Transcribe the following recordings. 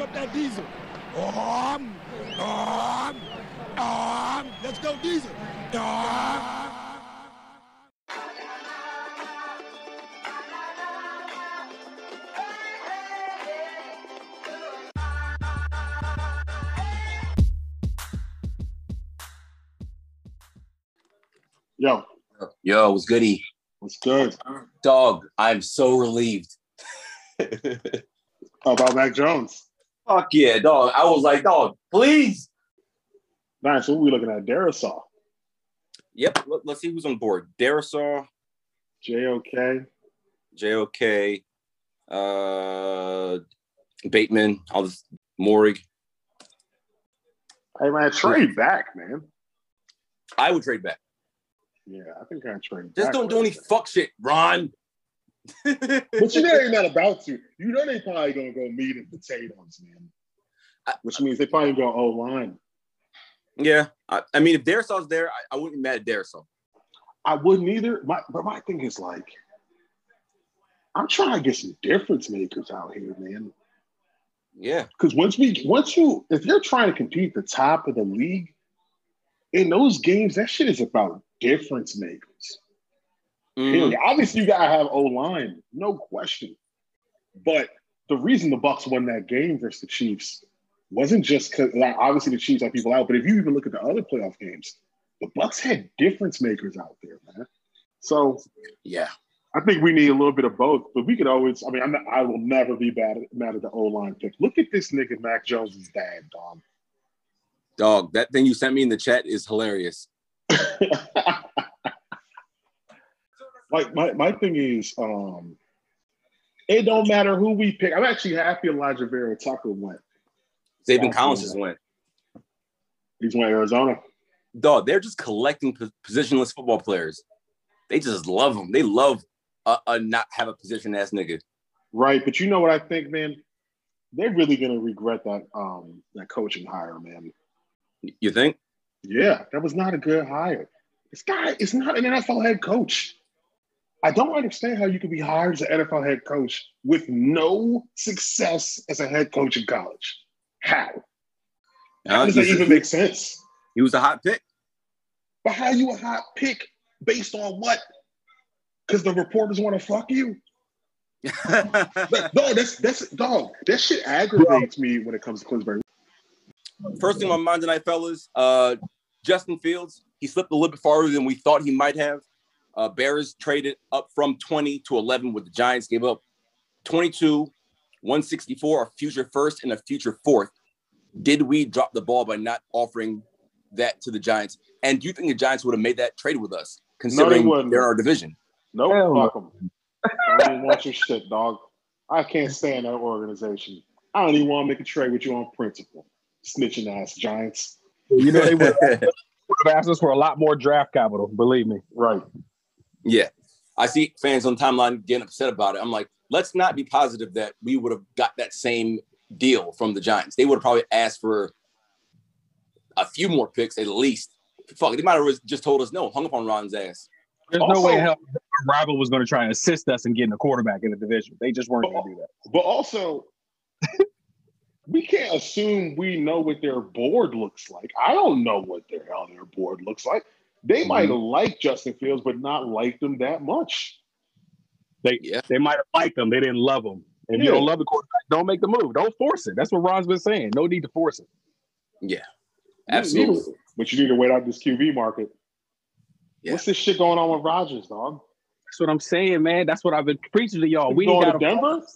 rev up that diesel. Um, um, um, let's go diesel. Um. Yo, Yo, what's goody? what's good? Dog, I'm so relieved. How about Mac Jones? Fuck yeah, dog. I was like, dog, please. Nice. What are we looking at? Darrisaw, Yep, let, us see who's on board. Darrisaw, JOK. JOK, uh, Bateman, all this, Moehrig. Hey man, trade back, man. I would trade back. Yeah, I think I trade. Just back don't do right any fuck shit, Ron. But you know they're not about to. You know they probably gonna go meat and potatoes, man. Which means they probably go O line. yeah, I, I mean, if Darrisaw's there, I, I wouldn't be mad at Darrisaw. I wouldn't either. My but my thing is like, I'm trying to get some difference makers out here, man. Yeah, Because once we once you if you're trying to compete the top of the league, in those games, that shit is about difference makers. Mm, Obviously, you gotta have O line, no question. But the reason the Bucks won that game versus the Chiefs wasn't just because like, obviously the Chiefs had people out, but if you even look at the other playoff games, the Bucks had difference makers out there, man. So yeah. I think we need a little bit of both, but we could always. I mean, I'm not, I will never be bad at, mad at the O line pick. Look at this nigga, Mac Jones' dad, dog. Dog, that thing you sent me in the chat is hilarious. like my, my thing is, um, it don't matter who we pick. I'm actually happy Alijah Vera-Tucker went. Zaven Collins just went. He's went Arizona. dog, they're just collecting positionless football players. They just love them. They love a, a not have a position ass nigga. Right, but you know what I think, man? They're really gonna regret that um that coaching hire, man. You think? Yeah, that was not a good hire. This guy is not an NFL head coach. I don't understand how you could be hired as an NFL head coach with no success as a head coach in college. How? How does that even make sense? he was a hot pick. But how you a hot pick based on what? Because the reporters want to fuck you. Like, dog, that's that's dog. That shit aggravates me when it comes to Kingsbury. First thing on my mind tonight, fellas, uh, Justin Fields, he slipped a little bit farther than we thought he might have. Uh, Bears traded up from 20 to 11 with the Giants, gave up 22, 164, a future first and a future fourth. Did we drop the ball by not offering that to the Giants? And do you think the Giants would have made that trade with us, considering wouldn't. they're our division? Nope, Hell no. fuck them. I don't even want your shit, dog. I can't stand that organization. I don't even want to make a trade with you on principle. Snitching ass Giants. You know, they would have asked us for a lot more draft capital, believe me. Right. Yeah. I see fans on timeline getting upset about it. I'm like, let's not be positive that we would have got that same deal from the Giants. They would have probably asked for a few more picks at least. Fuck, they might have just told us no, hung up on Ron's ass. There's Also- no way in hell our rival was going to try and assist us in getting a quarterback in the division. They just weren't going to do that. But also, we can't assume we know what their board looks like. I don't know what the hell their board looks like. They might have liked Justin Fields, but not like them that much. They Yeah. they might have liked them. They didn't love them. If you don't love the quarterback, don't make the move. Don't force it. That's what Ron's been saying. No need to force it. Yeah. You Absolutely. But you need to wait out this QB market. Yeah. What's this shit going on with Rodgers, dog? That's what I'm saying, man. That's what I've been preaching to y'all. We We ain't going got to Denver?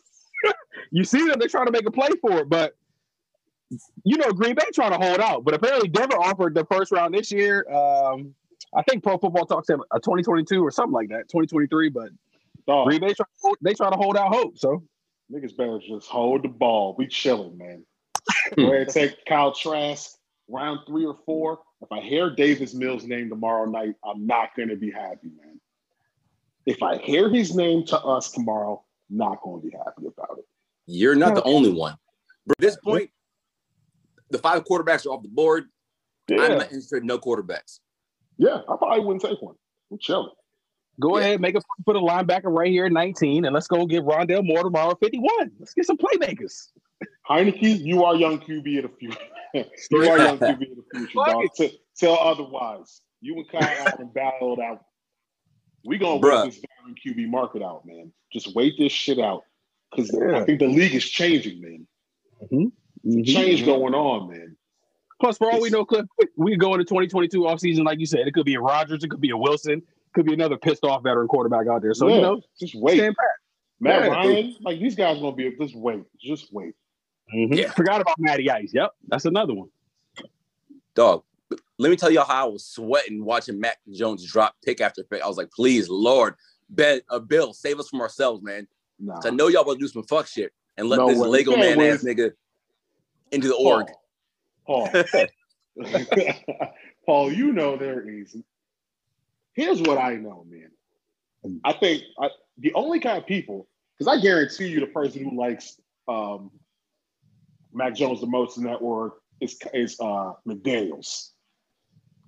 You see them, they're trying to make a play for it, but you know, Green Bay trying to hold out. But apparently Denver offered the first round this year. Um, I think Pro Football Talk said a 2022 or something like that, 2023. But Dog, Green Bay try, they try to hold out hope. So niggas better just hold the ball. We chilling, man. Go ahead, take Kyle Trask, round three or four. If I hear Davis Mills' name tomorrow night, I'm not going to be happy, man. If I hear his name to us tomorrow, not going to be happy about it. You're not the only one. But at this point, the five quarterbacks are off the board. I'm not interested in no quarterbacks. Yeah, I probably wouldn't take one. I'm chilling. go Yeah. ahead, make a put a linebacker right here at 19, and let's go get Rondale Moore tomorrow at 51. Let's get some playmakers. Heinicke, you are young QB in the future. you are young QB in the future, dog. T- tell otherwise. You and Kyle Allen battled out. We gonna Bruh. wait this veteran QB market out, man. Just wait this shit out. Because Yeah. I think the league is changing, man. Mhm. Change going on, man. Plus, for all we know, Cliff, we go into 2022 offseason, like you said, it could be a Rodgers, it could be a Wilson, could be another pissed off veteran quarterback out there. So, Yeah, you know, just wait. stand pat. Matt Yeah. Ryan, like these guys gonna be just wait. Just wait. Yeah. Forgot about Matty Ice. Yep. That's another one. Dog, let me tell y'all how I was sweating watching Mac Jones drop pick after pick. I was like, please, Lord, Ben, uh, Bill, save us from ourselves, man. Nah. 'Cause I know y'all about to do some fuck shit and let No this way. Lego man way. ass nigga into the org. Paul. Paul. Paul, you know they're easy. Here's what I know, man. I think I, the only kind of people, because I guarantee you, the person who likes um, Mac Jones the most in that org is is uh, McDaniels.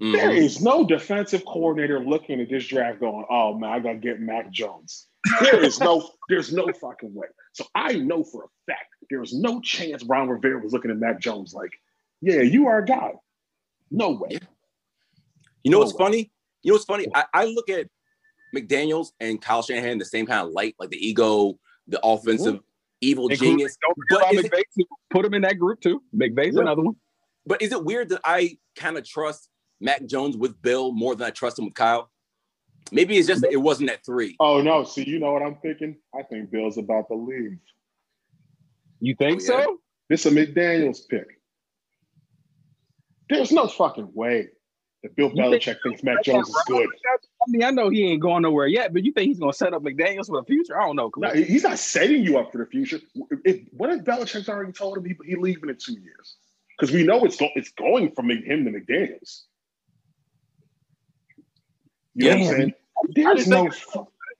Mhm. There is no defensive coordinator looking at this draft going, "Oh man, I gotta get Mac Jones." There is no, there's no fucking way. So I know for a fact there's no chance Ron Rivera was looking at Mac Jones like, "Yeah, you are a guy." No way. Yeah. You know what's way. funny? You know what's funny? I, I look at McDaniels and Kyle Shanahan the same kind of light, like the ego, the offensive mm-hmm. evil Include- genius. Don't But about it- too. Put him in that group, too. McVay's Yeah. another one. But is it weird that I kind of trust Mac Jones with Bill more than I trust him with Kyle? Maybe it's just that it wasn't at three. Oh no! See, you know what I'm thinking? I think Bill's about to leave. You think Oh, yeah? so? This is a McDaniels' pick. There's no fucking way that Bill You think- Belichick thinks Mac Jones is good. I mean, I know he ain't going nowhere yet, but you think he's going to set up McDaniels for the future? I don't know. No, he's not setting you up for the future. If, what if Belichick's already told him he, he leaving in two years? Because we know it's go, it's going from him to McDaniels. You know what I'm Yeah. saying? There's no,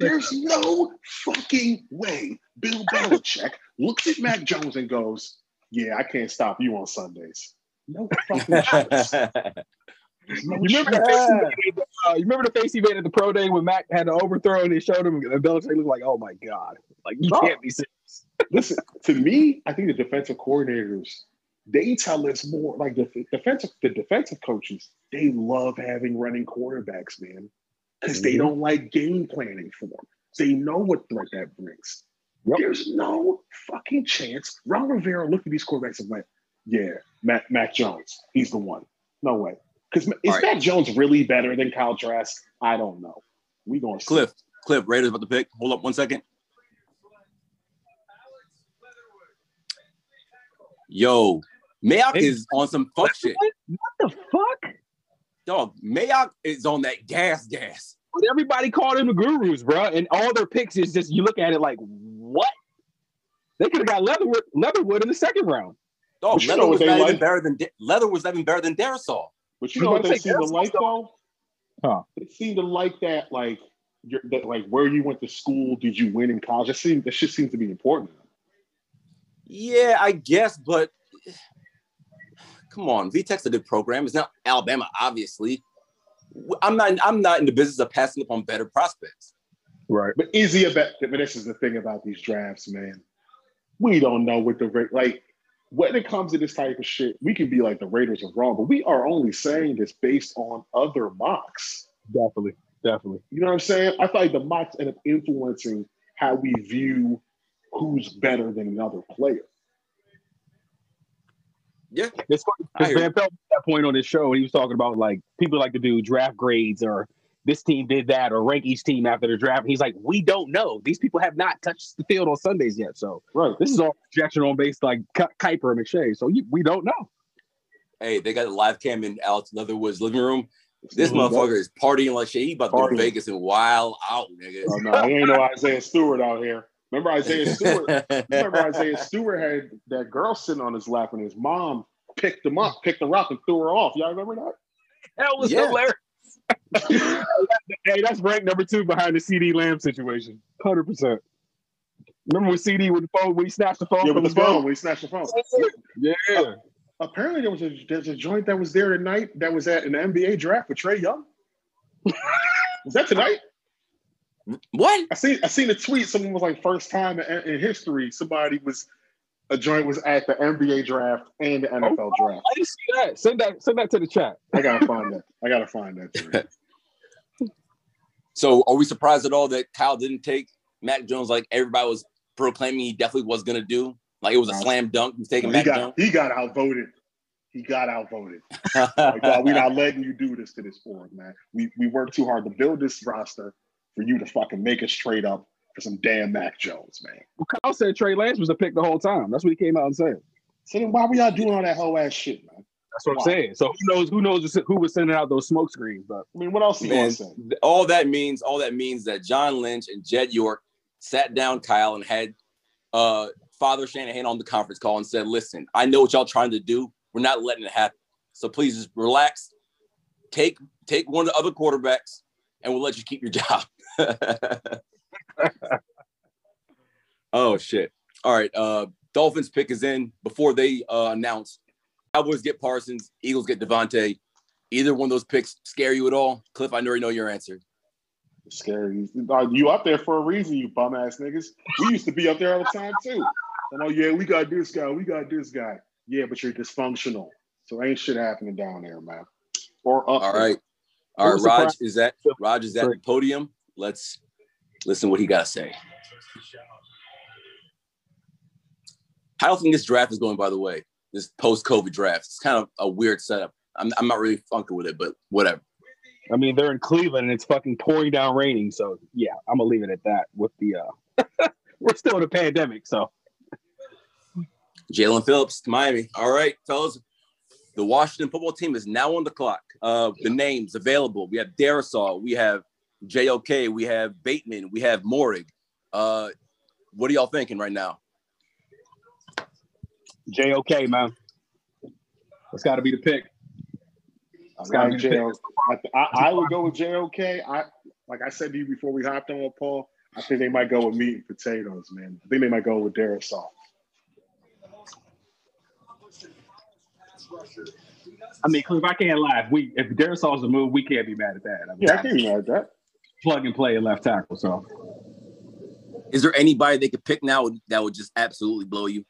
there's no fucking way Bill Belichick looks at Mac Jones and goes, "Yeah, I can't stop you on Sundays." No fucking chance. No You remember, the face he made, uh, you remember the face he made at the pro day when Mac had the overthrow and they showed him and Belichick looked like, oh my God. Like, you No. can't be serious. Listen, to me, I think the defensive coordinators they tell us more. Like the defensive, the defensive coaches, they love having running quarterbacks, man, because they Mhm. don't like game planning for them. They know what threat that brings. Yep. There's no fucking chance. Ron Rivera looked at these quarterbacks and went, "Yeah, Mac, Mac Jones, he's the one." No way. Because is All right. Mac Jones really better than Kyle Trask? I don't know. We gonna see. Cliff, Cliff, Raiders about to pick. Hold up one second. Yo, Mayock Hey. is on some fuck shit. What the fuck? Dog, Mayock is on that gas gas. But everybody called him the gurus, bro. And all their picks is just, you look at it like, what? They could have got Leatherwood, Leatherwood in the second round. Dog, But you Leather know was what they not even better than Da- Leather was even better than Darrisaw. But you I know was what they seem to like though? Huh. They seem to like that, like your, that, like where you went to school, did you win in college? That seems that shit seems to be important. Yeah, I guess, but come on, VTech's a good program. It's not Alabama, obviously. I'm not. I'm not in the business of passing up on better prospects. Right. But is he a bet? But this is the thing about these drafts, man. We don't know what the rate like. When it comes to this type of shit, we can be like the Raiders are wrong, but we are only saying this based on other mocks. Definitely. Definitely. You know what I'm saying? I feel like the mocks end up influencing how we view who's better than another player. Yeah, It's funny because Van Pelt made that point on his show, and he was talking about like people like to do draft grades or this team did that or rank each team after the draft. He's like, we don't know. These people have not touched the field on Sundays yet, so Right. this is all projection on base like Ki- Kiper and McShay. So you, we don't know. hey, they got a live cam in Alex Leatherwood's living room. This Mhm. motherfucker is partying like shit. He about to go to Partying. Vegas and wild out, nigga. Oh no, he ain't no Isaiah Stewart out here. Remember Isaiah Stewart? Remember Isaiah Stewart had that girl sitting on his lap and his mom picked him up, picked her up, and threw her off. Y'all remember that? That was Yeah. hilarious. hey, that's rank number two behind the CeeDee Lamb situation. Hundred percent. Remember when CeeDee with the phone, when he snatched the phone Yeah, from with the his phone when he snatched the phone. Yeah. Apparently, there was a there's a joint that was there at night that was at an NBA draft with Trae Young. was that tonight? what? I seen I seen a tweet. Someone was like, first time in, in history, somebody was a joint was at the NBA draft and the NFL oh, draft. I didn't see that. Send that. Send that to the chat. I gotta find that. I gotta find that. So, are we surprised at all that Kyle didn't take Mac Jones like everybody was proclaiming he definitely was going to do? Like it was a slam dunk. He was taking he Mac got Jones. he got outvoted. He got outvoted. Like, dog, we're not letting you do this to this board, man. We we worked too hard to build this roster for you to fucking make us trade up for some damn Mac Jones, man. Well, Kyle said Trey Lance was a pick the whole time. That's what he came out and said. So then why were y'all doing all that whole ass shit, man? That's what I'm saying. So who knows? Who knows who was sending out those smoke screens? But I mean, what else Man, gonna say? th- all that means, all that means that John Lynch and Jed York sat down Kyle and had uh, Father Shanahan on the conference call and said, "Listen, I know what y'all trying to do. We're not letting it happen. So please just relax. Take take one of the other quarterbacks, and we'll let you keep your job." oh shit! All right, uh, Dolphins pick is in before they uh, announce. Cowboys get Parsons, Eagles get DeVonta. Either one of those picks scare you at all? Cliff, I already know your answer. Scary. Dog, You up there for a reason, you bum ass niggas. We used to be up there all the time too. And oh yeah, we got this guy, we got this guy. Yeah, but you're dysfunctional. So ain't shit happening down there, man. Or up All right. All right, Raj is at Raj is at the podium. Let's listen what he got to say. How do you think this draft is going, by the way? This post-COVID draft. It's kind of a weird setup. I'm, I'm not really funking with it, but whatever. I mean, they're in Cleveland and it's fucking pouring down raining. So yeah, I'm gonna leave it at that. With the uh, we're still in a pandemic, so Jaelan Phillips, Miami. All right, fellas. The Washington football team is now on the clock. Uh, the names available. We have Darrisaw, we have JOK, we have Bateman, we have Moehrig. Uh, what are y'all thinking right now? JOK man, that's got to be the pick. I It's gotta like be JOK. I, I, I would go with JOK. I like I said to you before we hopped on with Paul. I think they might go with meat and potatoes, man. I think they might go with Darrisaw. I mean, if I can't lie. If we if Darrisaw's the move, we can't be mad at that. I mean, Yeah, I can't be mad at that. Plug and play at left tackle. So Is there anybody they could pick now that would just absolutely blow you?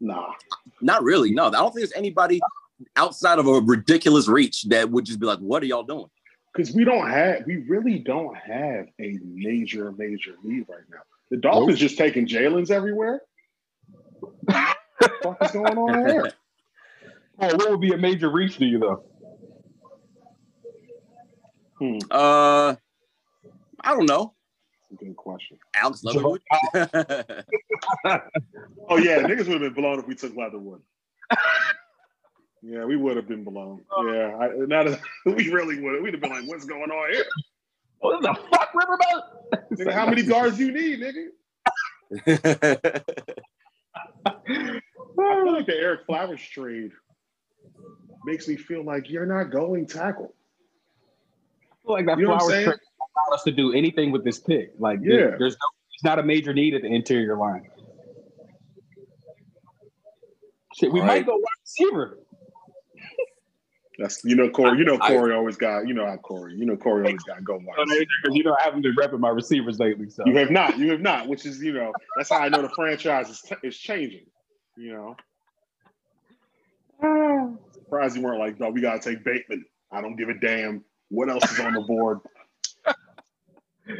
Nah. Not really. No, I don't think there's anybody outside of a ridiculous reach that would just be like, "What are y'all doing?" Because we don't have, we really don't have a major, major need right now. The Dolphins just taking Jalen's everywhere. what the fuck is going on there? oh, what would be a major reach to you though? Hmm, Uh, I don't know. good question. Alex Leatherwood. Oh yeah, niggas would have been blown if we took Leatherwood. Yeah, we would have been blown. Yeah, I, not a, we really would. We'd have been like, "What's going on here? What the fuck, Riverboat? Nigga, how many guards do you need, nigga?" I feel like the Ereck Flowers trade makes me feel like you're not going tackle. Feel like that You know what I'm Flowers saying? trick allowed us to do anything with this pick. Like, Yeah. there- there's no, it's not a major need at the interior line. Shit, we All might right. go wide receiver. That's you know Corey. You know I- Corey always got. You know how Corey. You know Corey always got go wide. receiver. Because you know I haven't been repping my receivers lately. So You have not. You have not. Which is you know that's how I know the franchise is, is changing. You know, surprised you weren't like, no, we gotta take Bateman. I don't give a damn what else is on the board. you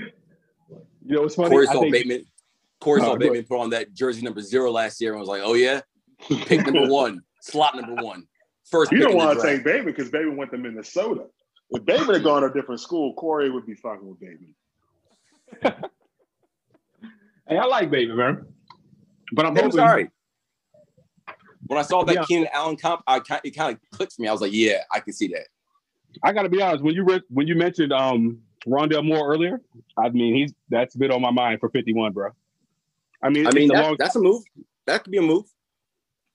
know what's funny? Corey I saw think- Bateman. Corey saw go Bateman put on that jersey number zero last year and was like, "Oh yeah, pick number one, slot number one, first You pick don't want to take Bateman because Bateman went to Minnesota. If Bateman had gone to a different school, Corey would be fucking with Bateman. Hey, I like Bateman, man. But I'm It was hoping. all right. When I saw that Yeah. Keenan Allen comp, I it kind of clicked for me. I was like, "Yeah, I can see that." I got to be honest. When you re- when you mentioned um Rondale Moore earlier, I mean he's that's been on my mind for 51, bro. I mean, I mean, that, long- that's a move. That could be a move.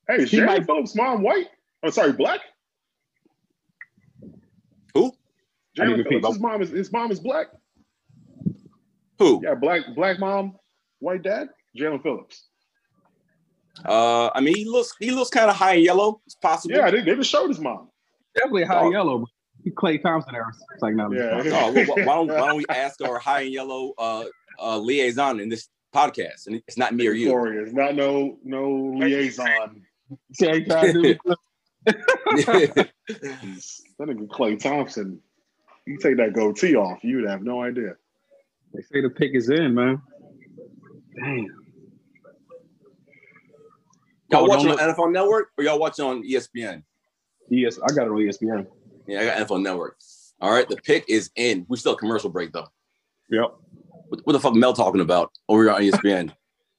Hey, is He Jerry might- Phillips' mom white? Oh, sorry, black. Who? Jerry I need to Phillips. His mom is his mom is black. Who? Yeah, black black mom, white dad. Jaelan Phillips. Uh, I mean, he looks he looks kind of high and yellow. It's possible. Yeah, they, they just showed his mom. definitely high Oh. yellow. But Klay Thompson era. It's like no, Yeah. Oh, well, why don't why don't we ask our high and yellow uh, uh, liaison in this podcast, and it's not me or you. Corey, it's not no no liaison. See how you trying to do? That nigga Klay Thompson, you take that goatee off, you would have no idea. They say the pick is in, man. Damn. y'all Oh, watching don't on NFL Network or y'all watching on ESPN? Yes, I got it on ESPN. Yeah, I got NFL Network. All right, the pick is in. We still have commercial break though. Yep. What, what the fuck Mel talking about over here on ESPN?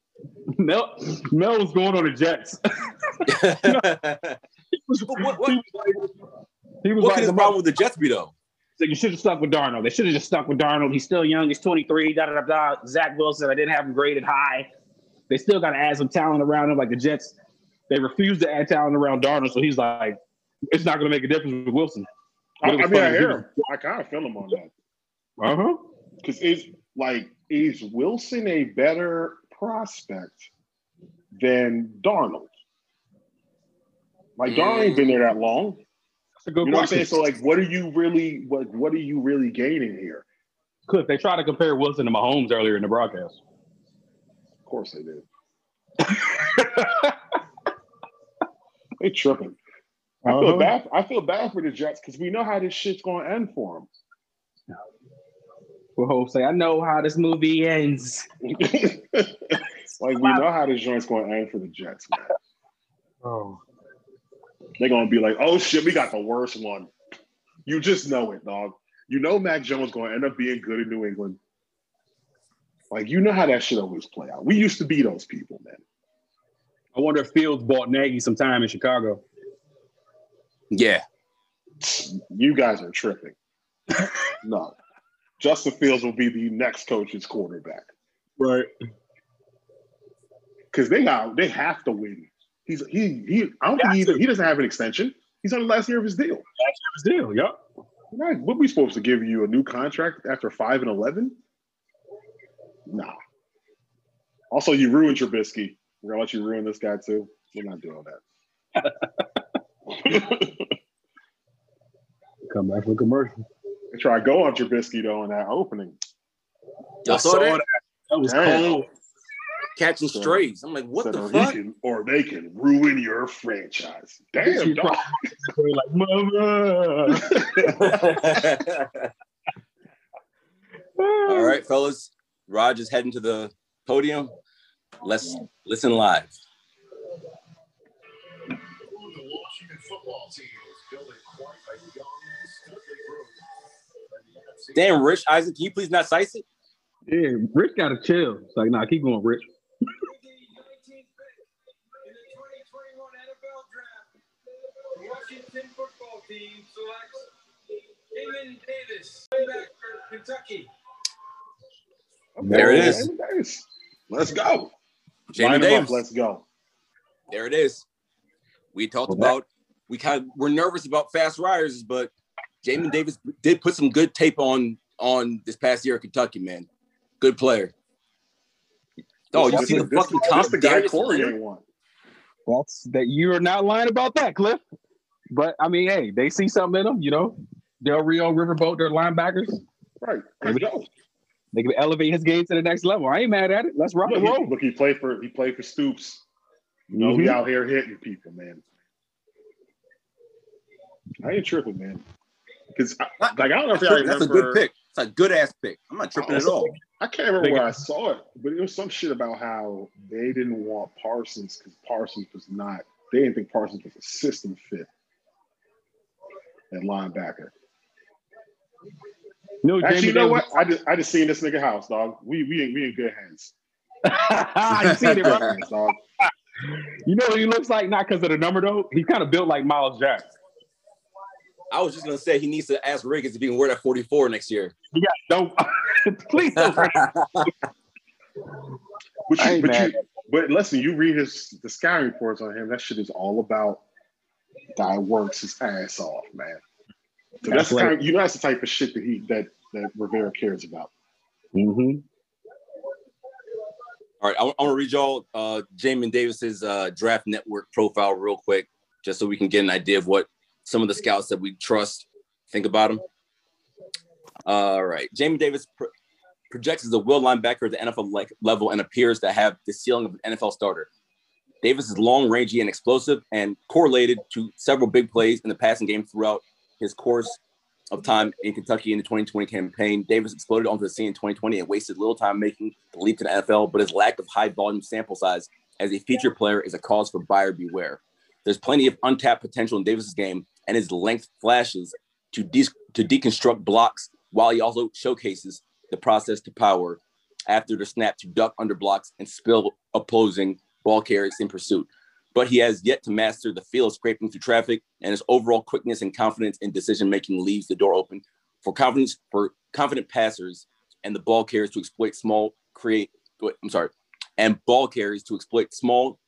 Mel, Mel was going on the Jets. he was, What- what- he was like, he was what like could his the problem with the Jets be though? So you should have stuck with Darnold. They should have just stuck with Darnold. He's still young. He's 23. Da da da da. Zach Wilson. I didn't have him graded high. They still got to add some talent around him. Like the Jets, they refuse to add talent around Darnold. So he's like, it's not going to make a difference with Wilson. I, I mean, I hear him. I kind of feel him on that Uh huh. because is like is Wilson a better prospect than Darnold? Like Darnold ain't been there that long. That's a good You know what I'm saying? So like, what are you really what what are you really gaining here? Cliff, they tried to compare Wilson to Mahomes earlier in the broadcast. Of course they did. They tripping. I feel Uh-huh. bad. I feel bad for the Jets because we know how this shit's going to end for them. Mahomes say, I know how this movie ends. like we know how this joint's going to end for the Jets. Man. Oh. They're going to be like, "Oh shit, we got the worst one." You just know it, dog. You know Mac Jones going to end up being good in New England. Like you know how that shit always play out. We used to be those people, man. I wonder if Fields bought Nagy some time in Chicago. Yeah, You guys are tripping. no, Justin Fields will be the next coach's quarterback. Right. because they got they have to win. He's he he. I don't think he, even, he doesn't have an extension. He's on the last year of his deal. Still, yep. Right. What we supposed to give you a new contract after five and eleven? Nah. Also, you ruined Trubisky. We're gonna let you ruin this guy too. We're not doing that. Come back from commercial. they try to go on Trubisky though in that opening. y'all saw that That was Damn. cold. catching So- strays. I'm like, what Said, the or fuck? Can, or they can ruin your franchise. Damn, She dog. probably like, mama. All right, fellas. Raj is heading to the podium. Let's listen live. Football team is building quite a young, studly group. And the NFC Damn, Rich Isaac, can you please not size it? Yeah, Rich got to chill. It's like, nah, keep going, Rich. the 19th pick in the 2021 NFL Draft. The Washington football team selects Damon Davis, linebacker, Kentucky. There it is. Let's go. Jamin Line 'em Davis. Up, let's go. There it is. We talked Well, that- about we kind of were nervous about fast riders, but Jamin Davis did put some good tape on on this past year at Kentucky, man. Good player. Oh, you see the this- fucking this comp the guy Darius Corey Leonard? want. That's that you're not lying about that, Cliff. But I mean, hey, they see something in them, you know. Del Rio Riverboat, their linebackers. Right. Let's go. They can elevate his game to the next level. I ain't mad at it. Let's rock Look, and he, roll. look, he played for he played for Stoops. You know, he Mhm. out here hitting people, man. I ain't tripping, man. Because like I don't know if y'all remember. That's a good pick. It's a good ass pick. I'm not tripping oh, at all. I can't remember where I saw it, but it was some shit about how they didn't want Parsons because Parsons was not. They didn't think Parsons was a system fit at linebacker. No, Actually, you know Davis- what? I just I just seen this nigga house, dog. We we we in good hands. you seen it, Good right? dog. You know what he looks like? Not because of the number though. He's kind of built like Myles Jack. I was just gonna say he needs to ask Riggins if he can wear that 44 next year. Yeah, Don't please don't. But you, but, mad. you, but listen, you read his the scouting reports on him. That shit is all about guy works his ass off, man. So that's the Athletic. kind of, you know that's the type of shit that he that that Rivera cares about. Mm-hmm. All right, I, am gonna read y'all uh Jamin Davis's uh draft network profile real quick, just so we can get an idea of what some of the scouts that we trust think about him. All right, Jamie Davis pr- projects as a will linebacker at the NFL like level and appears to have the ceiling of an NFL starter. Davis is long, rangy, and explosive, and correlated to several big plays in the passing game throughout his course of time in Kentucky in the 2020 campaign. Davis exploded onto the scene in 2020 and wasted little time making the leap to the NFL, but his lack of high volume sample size as a feature player is a cause for buyer beware. There's plenty of untapped potential in Davis's game, and his length flashes to, de- to deconstruct blocks while he also showcases the process to power after the snap to duck under blocks and spill opposing ball carriers in pursuit. But he has yet to master the feel of scraping through traffic, and his overall quickness and confidence in decision making leaves the door open for confidence for confident passers and the ball carriers to exploit small create. I'm sorry, and ball carriers to exploit small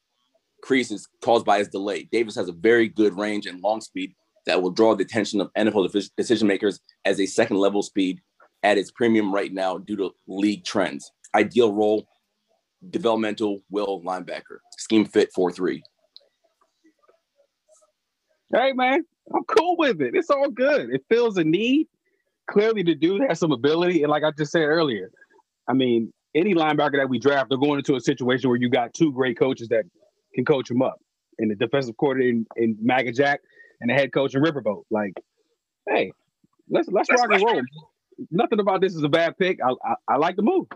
creases caused by his delay. Davis has a very good range and long speed that will draw the attention of NFL decision makers as a second level speed at its premium right now due to league trends. Ideal role, developmental will linebacker. Scheme fit 4 3. Hey man, I'm cool with it. It's all good. It fills a need. Clearly, the dude has some ability, and like I just said earlier, I mean, any linebacker that we draft, they're going into a situation where you got two great coaches that can coach them up, and the defensive coordinator in, in Maga Jack and the head coach in Riverboat. Like, hey, let's let's rock and roll. Nothing about this is a bad pick. I I, I like the move.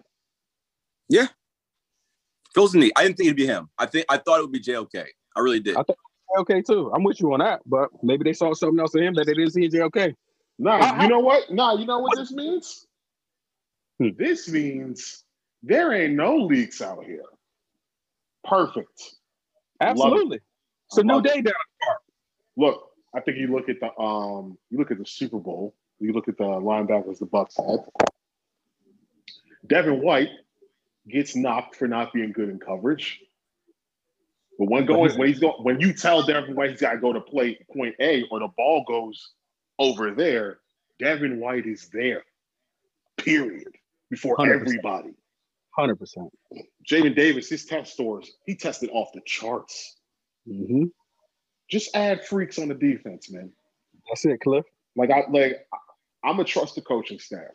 Fills the need. I didn't think it'd be him. I think I thought it would be JOK. I really did. I Okay, too. I'm with you on that, but maybe they saw something else in him that they didn't see in JOK. Nah, How- you know what? Nah, you know what this means? Hmm. This means there ain't no leaks out here. Perfect. Absolutely. It's a new Love it. day down. Here look, I think you look at the um, you look at the Super Bowl. You look at the linebackers the Bucks had. Devin White gets knocked for not being good in coverage. But when going when he's going when you tell Devin White he's got to go to play point A or the ball goes over there, Devin White is there. Period. Before 100%. everybody. Hundred percent. Jamin Davis, his test scores, he tested off the charts. Mm-hmm. Just add freaks on the defense, man. That's it, Cliff. Like I like I'm a trust the coaching staff.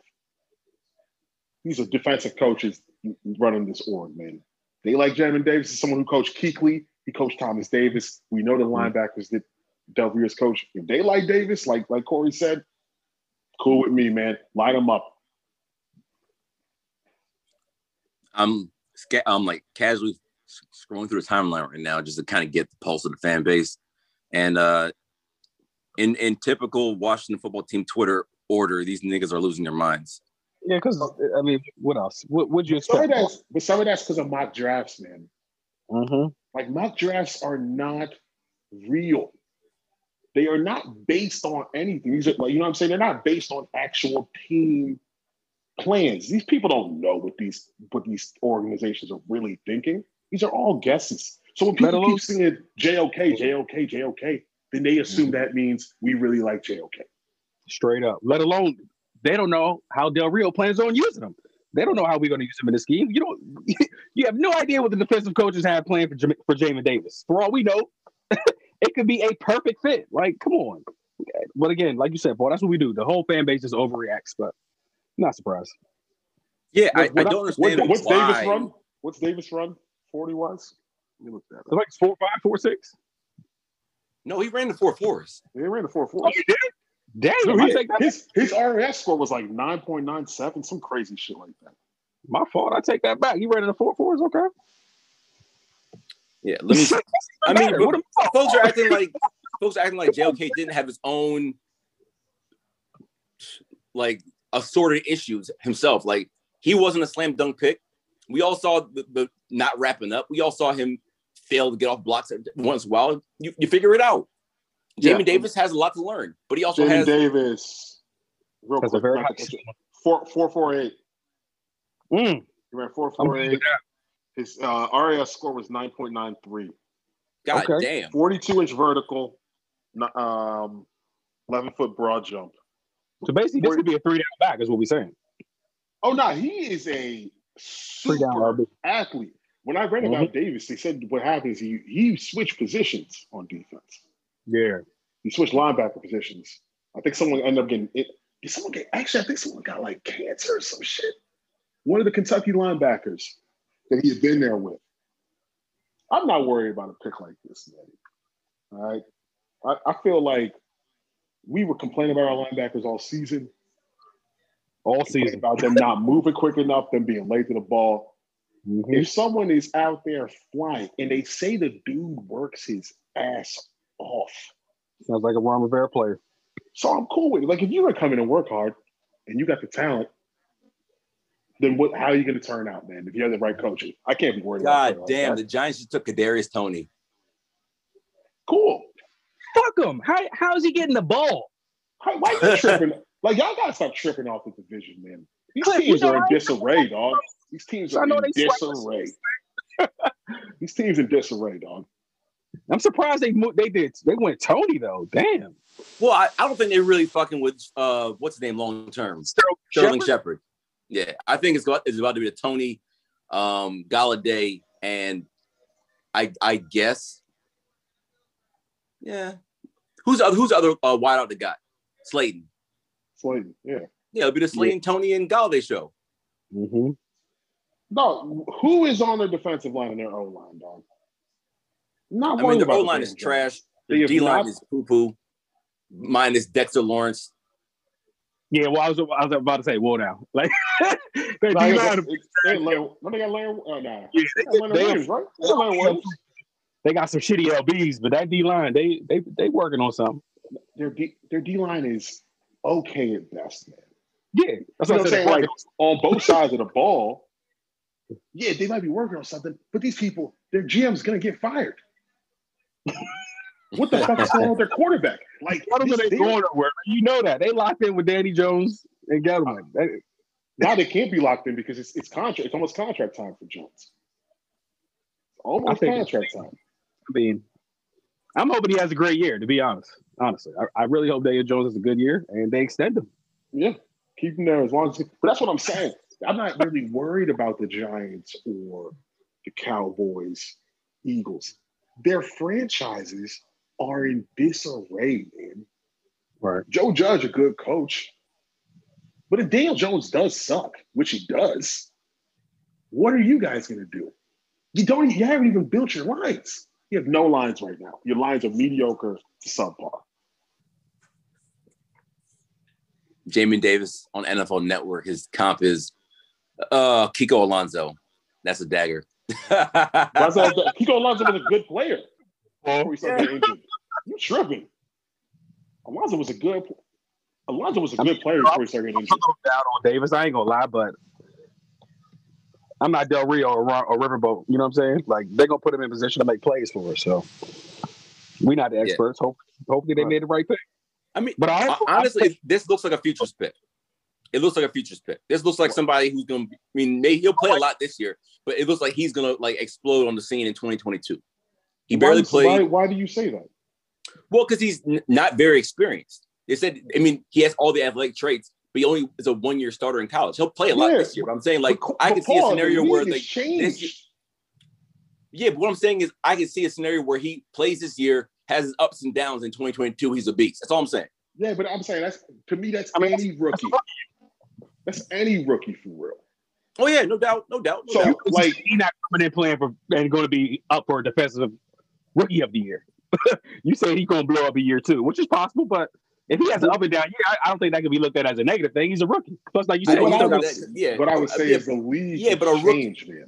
These are defensive coaches running this org, man. They like Jamin Davis is someone who coached Kuechly. He coached Thomas Davis. We know the mm-hmm. linebackers that Del Rio's coach. If they like Davis, like like Corey said, cool with me, man. Line them up. I'm I'm like casually scrolling through the timeline right now just to kind of get the pulse of the fan base. And uh in in typical Washington football team Twitter order, these niggas are losing their minds. Yeah, because I mean, what else? What would you Some of expect? that's but some of that's because of mock drafts, man. Mm-hmm. Like mock drafts are not real. They are not based on anything. These are like you know what I'm saying. They're not based on actual team plans. These people don't know what these what these organizations are really thinking. These are all guesses. So when Let people alone- keep saying JOK, JOK, JOK, then they assume mm-hmm. that means we really like JOK. Straight up. Let alone they don't know how Del Rio plans on using them. They don't know how we're going to use them in the scheme. You don't. You have no idea what the defensive coaches have planned for Jam- for Jamin Davis. For all we know, it could be a perfect fit. Like, come on. But again, like you said, boy, that's what we do. The whole fan base just overreacts, but not surprised. Yeah, I, What- I don't what- understand what's why. Davis run? What's Davis run? 40 wise? Let me look that It's up. like four five, four six. No, he ran the four fours. He ran the 4 4. Oh, you did? Damn, Dude, I his, take his, his RAS score was like 9.97, some crazy shit like that. My fault. I take that back. You ran in the four fours, okay? Yeah, let me. I mean, Better. What am I- folks are acting like folks are acting like JOK didn't have his own like assorted issues himself. Like he wasn't a slam dunk pick. We all saw the, the not wrapping up. We all saw him fail to get off blocks once in a while. You, you figure it out. Jamie Yeah. Davis has a lot to learn, but he also Jaden has Davis, real That's a quick, very like, high four four four eight. Mm, He ran four I'm four good eight. with that. His uh, RAS score was 9.93. God Okay. damn. 42 inch vertical, um, 11 foot broad jump. So basically, this could be a three down back, is what we're saying. Oh no, he is a Three down super athlete. When I read about mm-hmm. Davis, they said what happens he he switched positions on defense. Yeah. He switched linebacker positions. I think someone ended up getting it. Did someone get actually? I think someone got like cancer or some shit. one of the Kentucky linebackers that he had been there with. I'm not worried about a pick like this, man. All right. I, I feel like we were complaining about our linebackers all season, All season. about them not moving quick enough, them being late to the ball. Mhm. If someone is out there flying and they say the dude works his ass off, Sounds like a Ron Rivera player. so I'm cool with it. Like if you're gonna come in and work hard and you got the talent, then what? How are you gonna turn out, man? If you have the right coaching, I can't be worried. about God something like damn, that. the Giants just took Kadarius Toney. cool. Fuck him. How how is he getting the ball? How, why you tripping? like y'all gotta stop tripping off the division, man. These Cliff, teams you know are in disarray, dog. These teams are I are know in they swipe disarray. These teams in disarray, dog. I'm surprised they mo- they did they went Toney though. Damn. Well, I, I don't think they're really fucking with uh what's his name long term. Sterling Sterling Shepard? Shepard. Yeah, I think it's about, it's about to be the Toney, um, Golladay, and I I guess, yeah. Who's the other, who's the other uh, wideout that got Slayton? Slayton, yeah. Yeah, it'll be the Slayton, Toney, and Golladay show. Mhm. No, who is on their defensive line and their O line, dog? Not I worried mean, the about O line is damn trash. The have D line not- is poo poo. Minus Dexter Lawrence. Yeah, well, I was I was about to say, well now. Like they Nah, D-line- it's- it's- they Larry- they got Larry, oh, nah. yeah, They they, got Leonard they- Williams, right? They got they got some shitty LBs, but that D line, they they they working on something. Their D, their D line is okay at best, man. Yeah, that's You what what I'm I'm saying? Like on both sides of the ball, yeah, they might be working on something, but these people, their GM's gonna get fired. What the fuck is going on with their quarterback? Like, this- ain't they- going nowhere. You know that they locked in with Danny Jones and Gettleman. They- uh, now they can't be locked in because it's it's contract. It's almost contract time for Jones. Almost contract time. I mean, I'm hoping he has a great year. To be honest, honestly, I, I really hope Daniel Jones has a good year and they extend him. Yeah, keep him there as long as. But that's what I'm saying. I'm not really worried about the Giants or the Cowboys, Eagles. Their franchises are in disarray, man. Right. Joe Judge, a good coach, but if Daniel Jones does suck, which he does, what are you guys going to do? You don't. You haven't even built your lines. You have no lines right now. Your lines are mediocre to subpar. Jamin Davis on NFL Network. His comp is uh Kiko Alonso. That's a dagger. That's all- Kiko Alonso was a good player before he started injured. You tripping? Alonso was a good. Alonso was a good player before he started getting I'm a injured. little down on Davis. I ain't gonna lie, but I'm not Del Rio or, Ron- or Riverboat. You know what I'm saying? Like they're gonna put him in position to make plays for us. So we're not the experts. Hope, hopefully they Right. made the right pick. I mean, But I hon- also- honestly, this looks like a futures pick. It looks like a futures pick. This looks like somebody who's gonna. I mean, maybe he'll play a lot this year, but it looks like he's gonna like explode on the scene in 2022. He barely why, Why, played. why do you say that? Well, because he's n- not very experienced. They said, I mean, he has all the athletic traits, but he only is a one year starter in college. He'll play a lot Yeah, this year. But I'm saying, like, But- I but can see a scenario where has they, changed. this- yeah, but what I'm saying is, I can see a scenario where he plays this year, has his ups and downs in 2022. He's a beast. That's all I'm saying. yeah, but I'm saying that's to me. That's I mean, any rookie. That's any rookie for real. Oh yeah, no doubt, no doubt. No So, doubt. like, he's not coming in playing for and going to be up for defensive rookie of the year. you say he's going to blow up a year too, which is possible, but if he has an up and down year, I, I don't think that can be looked at as a negative thing. He's a rookie. Plus, like you said, what I you still know would that- yeah, what I would uh, say yeah, is the league. yeah, but a rookie- changed, man.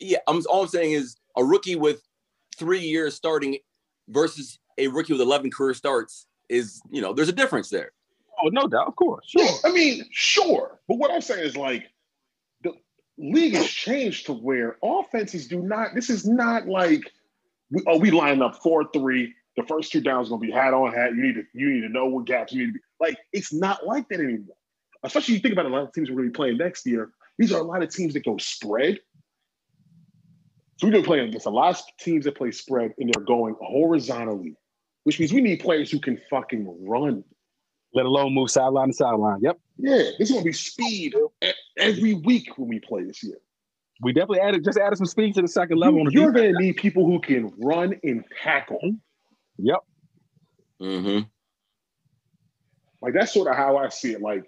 yeah, I'm all I'm saying is a rookie with three years starting versus a rookie with 11 career starts is, you know, there's a difference there. Oh, no doubt, of course, sure. Yeah, I mean, sure. But what I'm saying is like the league has changed to where offenses do not, this is not like we, oh, we line up four three. The first two downs gonna be hat on hat. You need to you need to know what gaps you need to be like. It's not like that anymore. Especially you think about a lot of teams we're gonna be playing next year. These are a lot of teams that go spread. So we're gonna play against a lot of teams that play spread and they're going horizontally, which means we need players who can fucking run. Let alone move sideline to sideline. Yep. Yeah, this is gonna be speed every week when we play this year. We definitely added just added some speed to the second level on the You, are defense. gonna need people who can run and tackle. Yep. Mm-hmm. Like that's sort of how I see it. Like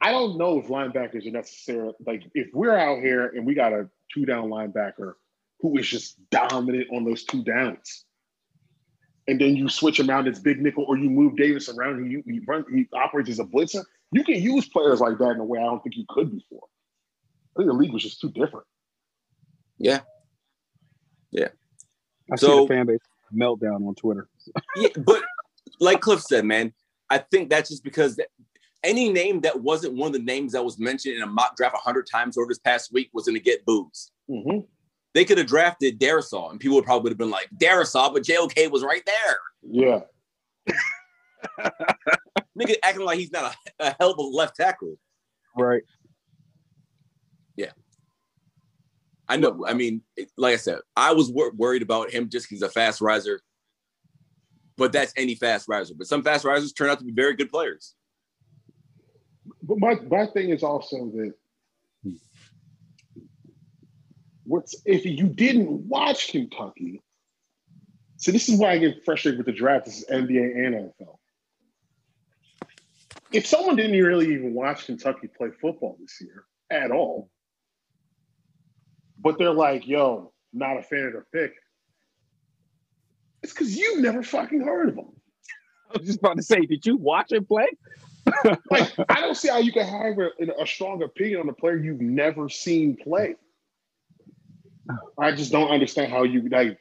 I don't know if linebackers are necessary. Like if we're out here and we got a two down linebacker who is just dominant on those two downs, and then you switch him out as big nickel or you move Davis around and you he, run, he operates as a blitzer. You can use players like that in a way I don't think you could before. I think the league was just too different. Yeah. Yeah. I see So- the fan base meltdown on Twitter. Yeah, but like Cliff said, man, I think that's just because that, any name that wasn't one of the names that was mentioned in a mock draft a hundred times over this past week was going to get booze. Mm-hmm. They could have drafted Darrisaw, and people would probably have been like, Darrisaw, but JOK was right there. Yeah. Nigga acting like he's not a, a hell of a left tackle. Right. Yeah. I know. I mean, like I said, I was wor- worried about him just because he's a fast riser. But that's any fast riser. But some fast risers turn out to be very good players. But my, my thing is also that what's if you didn't watch Kentucky, so this is why I get frustrated with the draft. This is NBA and NFL. If someone didn't really even watch Kentucky play football this year at all, but they're like, yo, not a fan of their pick, it's because you've never fucking heard of them. I was just about to say, did you watch him play? Like, I don't see how you can have a, a strong opinion on a player you've never seen play. I just don't understand how you like.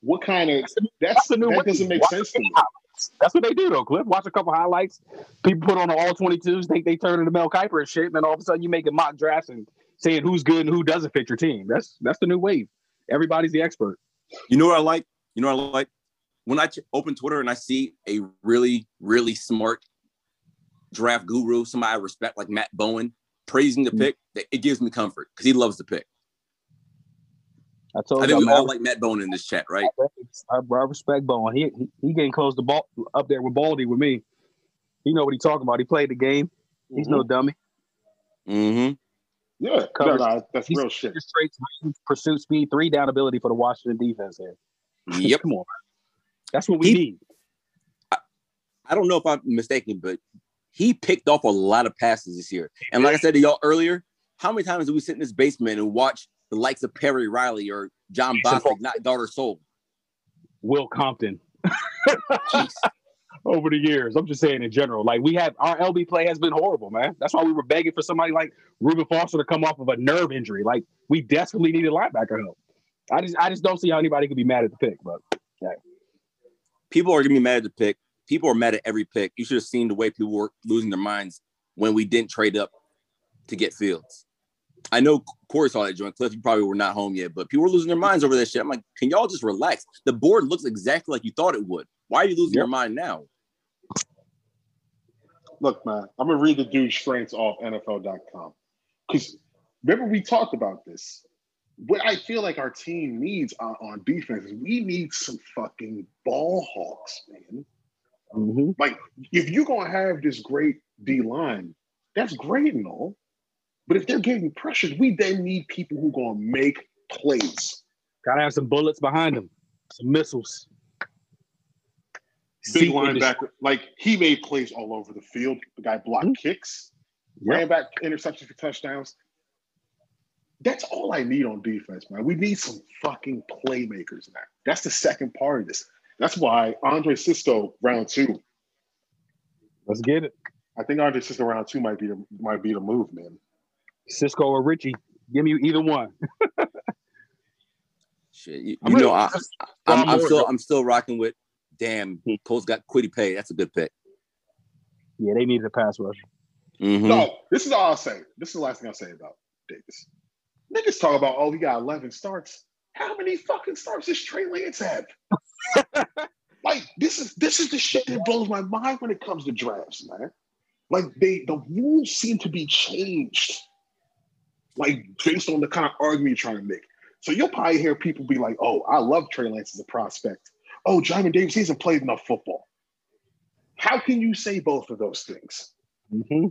What kind of that's That's the new that way. doesn't make Watch sense to me. That's what they do though, Cliff. Watch a couple highlights. People put on the all 22s, think they turn into Mel Kiper and shit, and then all of a sudden you making mock drafts and saying who's good and who doesn't fit your team. That's that's the new wave. Everybody's the expert. You know what I like? You know what I like? When I ch- open Twitter and I see a really, really smart draft guru, somebody I respect like Matt Bowen, praising the Mm. pick, it- it gives me comfort because he loves the pick. I told I you, think we man, all like Matt Bowen in this chat, right? I, I respect Bowen. He, he he getting close to ball up there with Baldy with me. He know what he talking about. He played the game. He's no dummy. Mm-hmm. Yeah, no, Covers- no, that's he's- real shit. Just straight pursuit speed, three down ability for the Washington defense here. Yep. Come on. That's what we He- need. I don't know if I'm mistaken, but he picked off a lot of passes this year. And like I said to y'all earlier, how many times do we sit in this basement and watch the likes of Perry Riley or Jon Bostic not or soul? Will Compton. Over the years. I'm just saying in general. Like we have our LB play has been horrible, man. That's why we were begging for somebody like Reuben Foster to come off of a nerve injury. Like we desperately needed linebacker help. I just I just don't see how anybody could be mad at the pick, but People are gonna be mad at the pick. People are mad at every pick. You should have seen the way people were losing their minds when we didn't trade up to get Fields. I know Corey saw that joint. Cliff, you probably were not home yet, but people were losing their minds over that shit. I'm like, can y'all just relax? The board looks exactly like you thought it would. Why are you losing your mind now? Look, man, I'm gonna read the dude's strengths off NFL.com because remember we talked about this. What I feel like our team needs on, on defense is we need some fucking ball hawks, man. Mm-hmm. Like, if you're gonna have this great D line, that's great and all. But if they're getting pressured, we then need people who are gonna make plays. gotta have some bullets behind them, some missiles. Big Seat linebacker, like he made plays all over the field. The guy blocked Mhm. kicks, Yep. ran back interceptions for touchdowns. That's all I need on defense, man. We need some fucking playmakers now. That's the second part of this. That's why Andre Cisco round two. Let's get it. I think Andre Cisco round two might be the might be the move, man. Cisco or Richie. Give me either one. Shit, you, you know, I, just- I'm, I'm still. I'm still rocking with. Damn, Colts got Kwity Paye. That's a good pick. Yeah, they needed a pass rush. Mhm. No, this is all I'll say. This is the last thing I'll say about Davis. Niggas talk about, oh, he got 11 starts. How many fucking starts does Trey Lance have? like, this is this is the shit that blows my mind when it comes to drafts, man. Like they the rules seem to be changed. Like based on the kind of argument you're trying to make. So you'll probably hear people be like, oh, I love Trey Lance as a prospect. Oh, Jamin Davis, he hasn't played enough football. How can you say both of those things? Mm-hmm.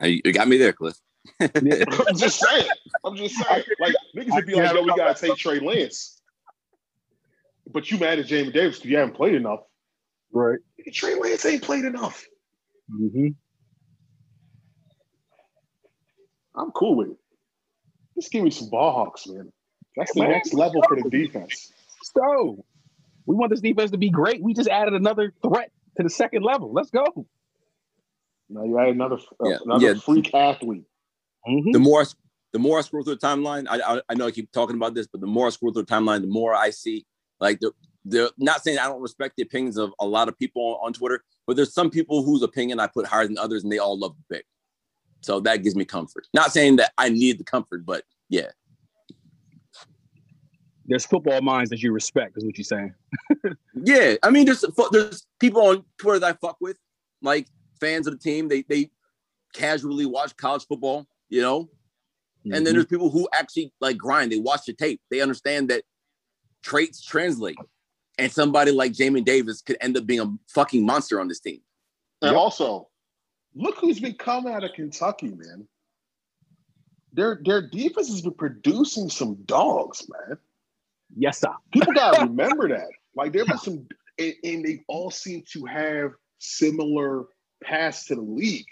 Hey, You got me there, Cliff. I'm just saying. I'm just saying. Like niggas would be like, yo, we gotta take Trey Lance. But you mad at Jamin Davis because you haven't played enough. Right. Trey Lance ain't played enough. Hmm I'm cool with it. Just give me some ball hawks, man. That's the Man, next level for the defense. So we want this defense to be great. We just added another threat to the second level. Let's go. Now you add another uh, Yeah, another yeah. freak athlete. Mhm. The more I, the more I scroll through the timeline, I, I I know I keep talking about this, but the more I scroll through the timeline, the more I see like the they're not saying I don't respect the opinions of a lot of people on, on Twitter, but there's some people whose opinion I put higher than others, and they all love the pick. So that gives me comfort. Not saying that I need the comfort, but yeah, There's football minds that you respect, is what you're saying. yeah. I mean, there's there's people on Twitter that I fuck with, like fans of the team. They they casually watch college football, you know, And then mm-hmm. there's people who actually like grind. They watch the tape. They understand that traits translate. And somebody like Jamin Davis could end up being a fucking monster on this team. And Yep. also, look who's been coming out of Kentucky, man. Their their defense has been producing some dogs, man. yes, sir. People gotta remember that. Like there was some, and, and they all seem to have similar paths to the league.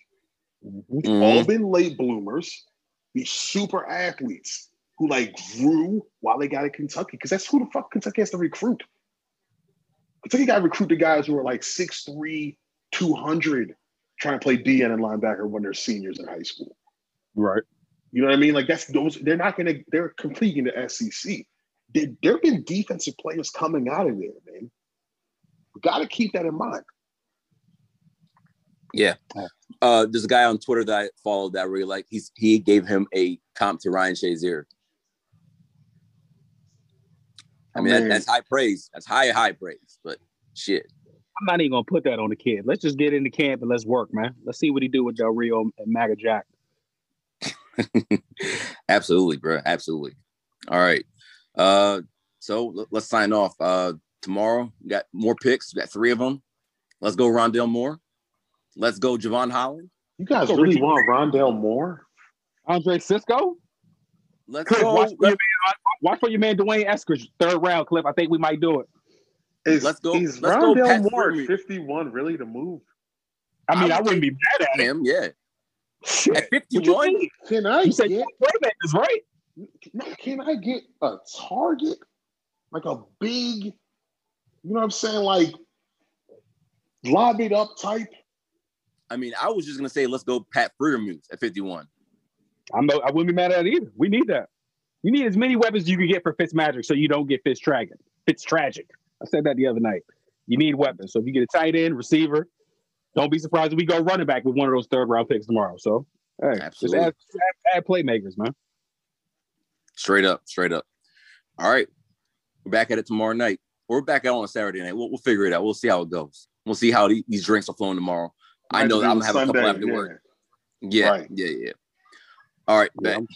Mhm. All been late bloomers, these super athletes who like grew while they got at Kentucky, because that's who the fuck Kentucky has to recruit. Kentucky got to recruit the guys who are like 6'3, 200, trying to play DN and linebacker when they're seniors in high school. Right. You know what I mean? Like that's those. They're not gonna. They're competing the SEC. There, there have been defensive players coming out of there, man. Got to keep that in mind. Yeah. Uh, there's a guy on Twitter that I follow that I really like. He's he gave him a comp to Ryan Shazier. I mean, that, that's high praise. That's high, high praise. But shit. I'm not even gonna put that on the kid. Let's just get into camp and let's work, man. Let's see what he do with Del Rio and Maga Jack. Absolutely, bro. Absolutely. All right. Uh, so l- let's sign off. Uh, tomorrow we got more picks. We got three of them. Let's go Rondale Moore. Let's go Jevon Holland. You guys really Ricky- want Rondale Moore? Andre Cisco. Let's go. watch, Let, your man, watch for your man D'Wayne Eskridge, third round, clip. I think we might do it. Is, Let's go- Is let's go Pat Moore Freiermuth. at 51 really the move? I mean, I I, would wouldn't be mad at it. him. Yeah. Shit. At What you 51. Can I You said get? you want playmakers, right? Can I get a target, like a big? You know what I'm saying? Like lob it up type. I mean, I was just gonna say let's go Pat Freiermuth at 51. I'm no, I wouldn't be mad at it either. We need that. You need as many weapons as you can get for Fitzmagic so you don't get Fitz tragic. Fitz tragic. I said that the other night. You need weapons. So if you get a tight end, receiver, don't be surprised if we go running back with one of those third round picks tomorrow. So hey, just Absolutely. add, add, add playmakers, man. Straight up, straight up. All right. We're back at it tomorrow night. We're back out on Saturday night. We'll, we'll figure it out. We'll see how it goes. We'll see how the- these drinks are flowing tomorrow. I know that I'm on gonna have a couple Sunday, after yeah. work. Yeah, Right. yeah, yeah. All right, Yeah, bet. I'm-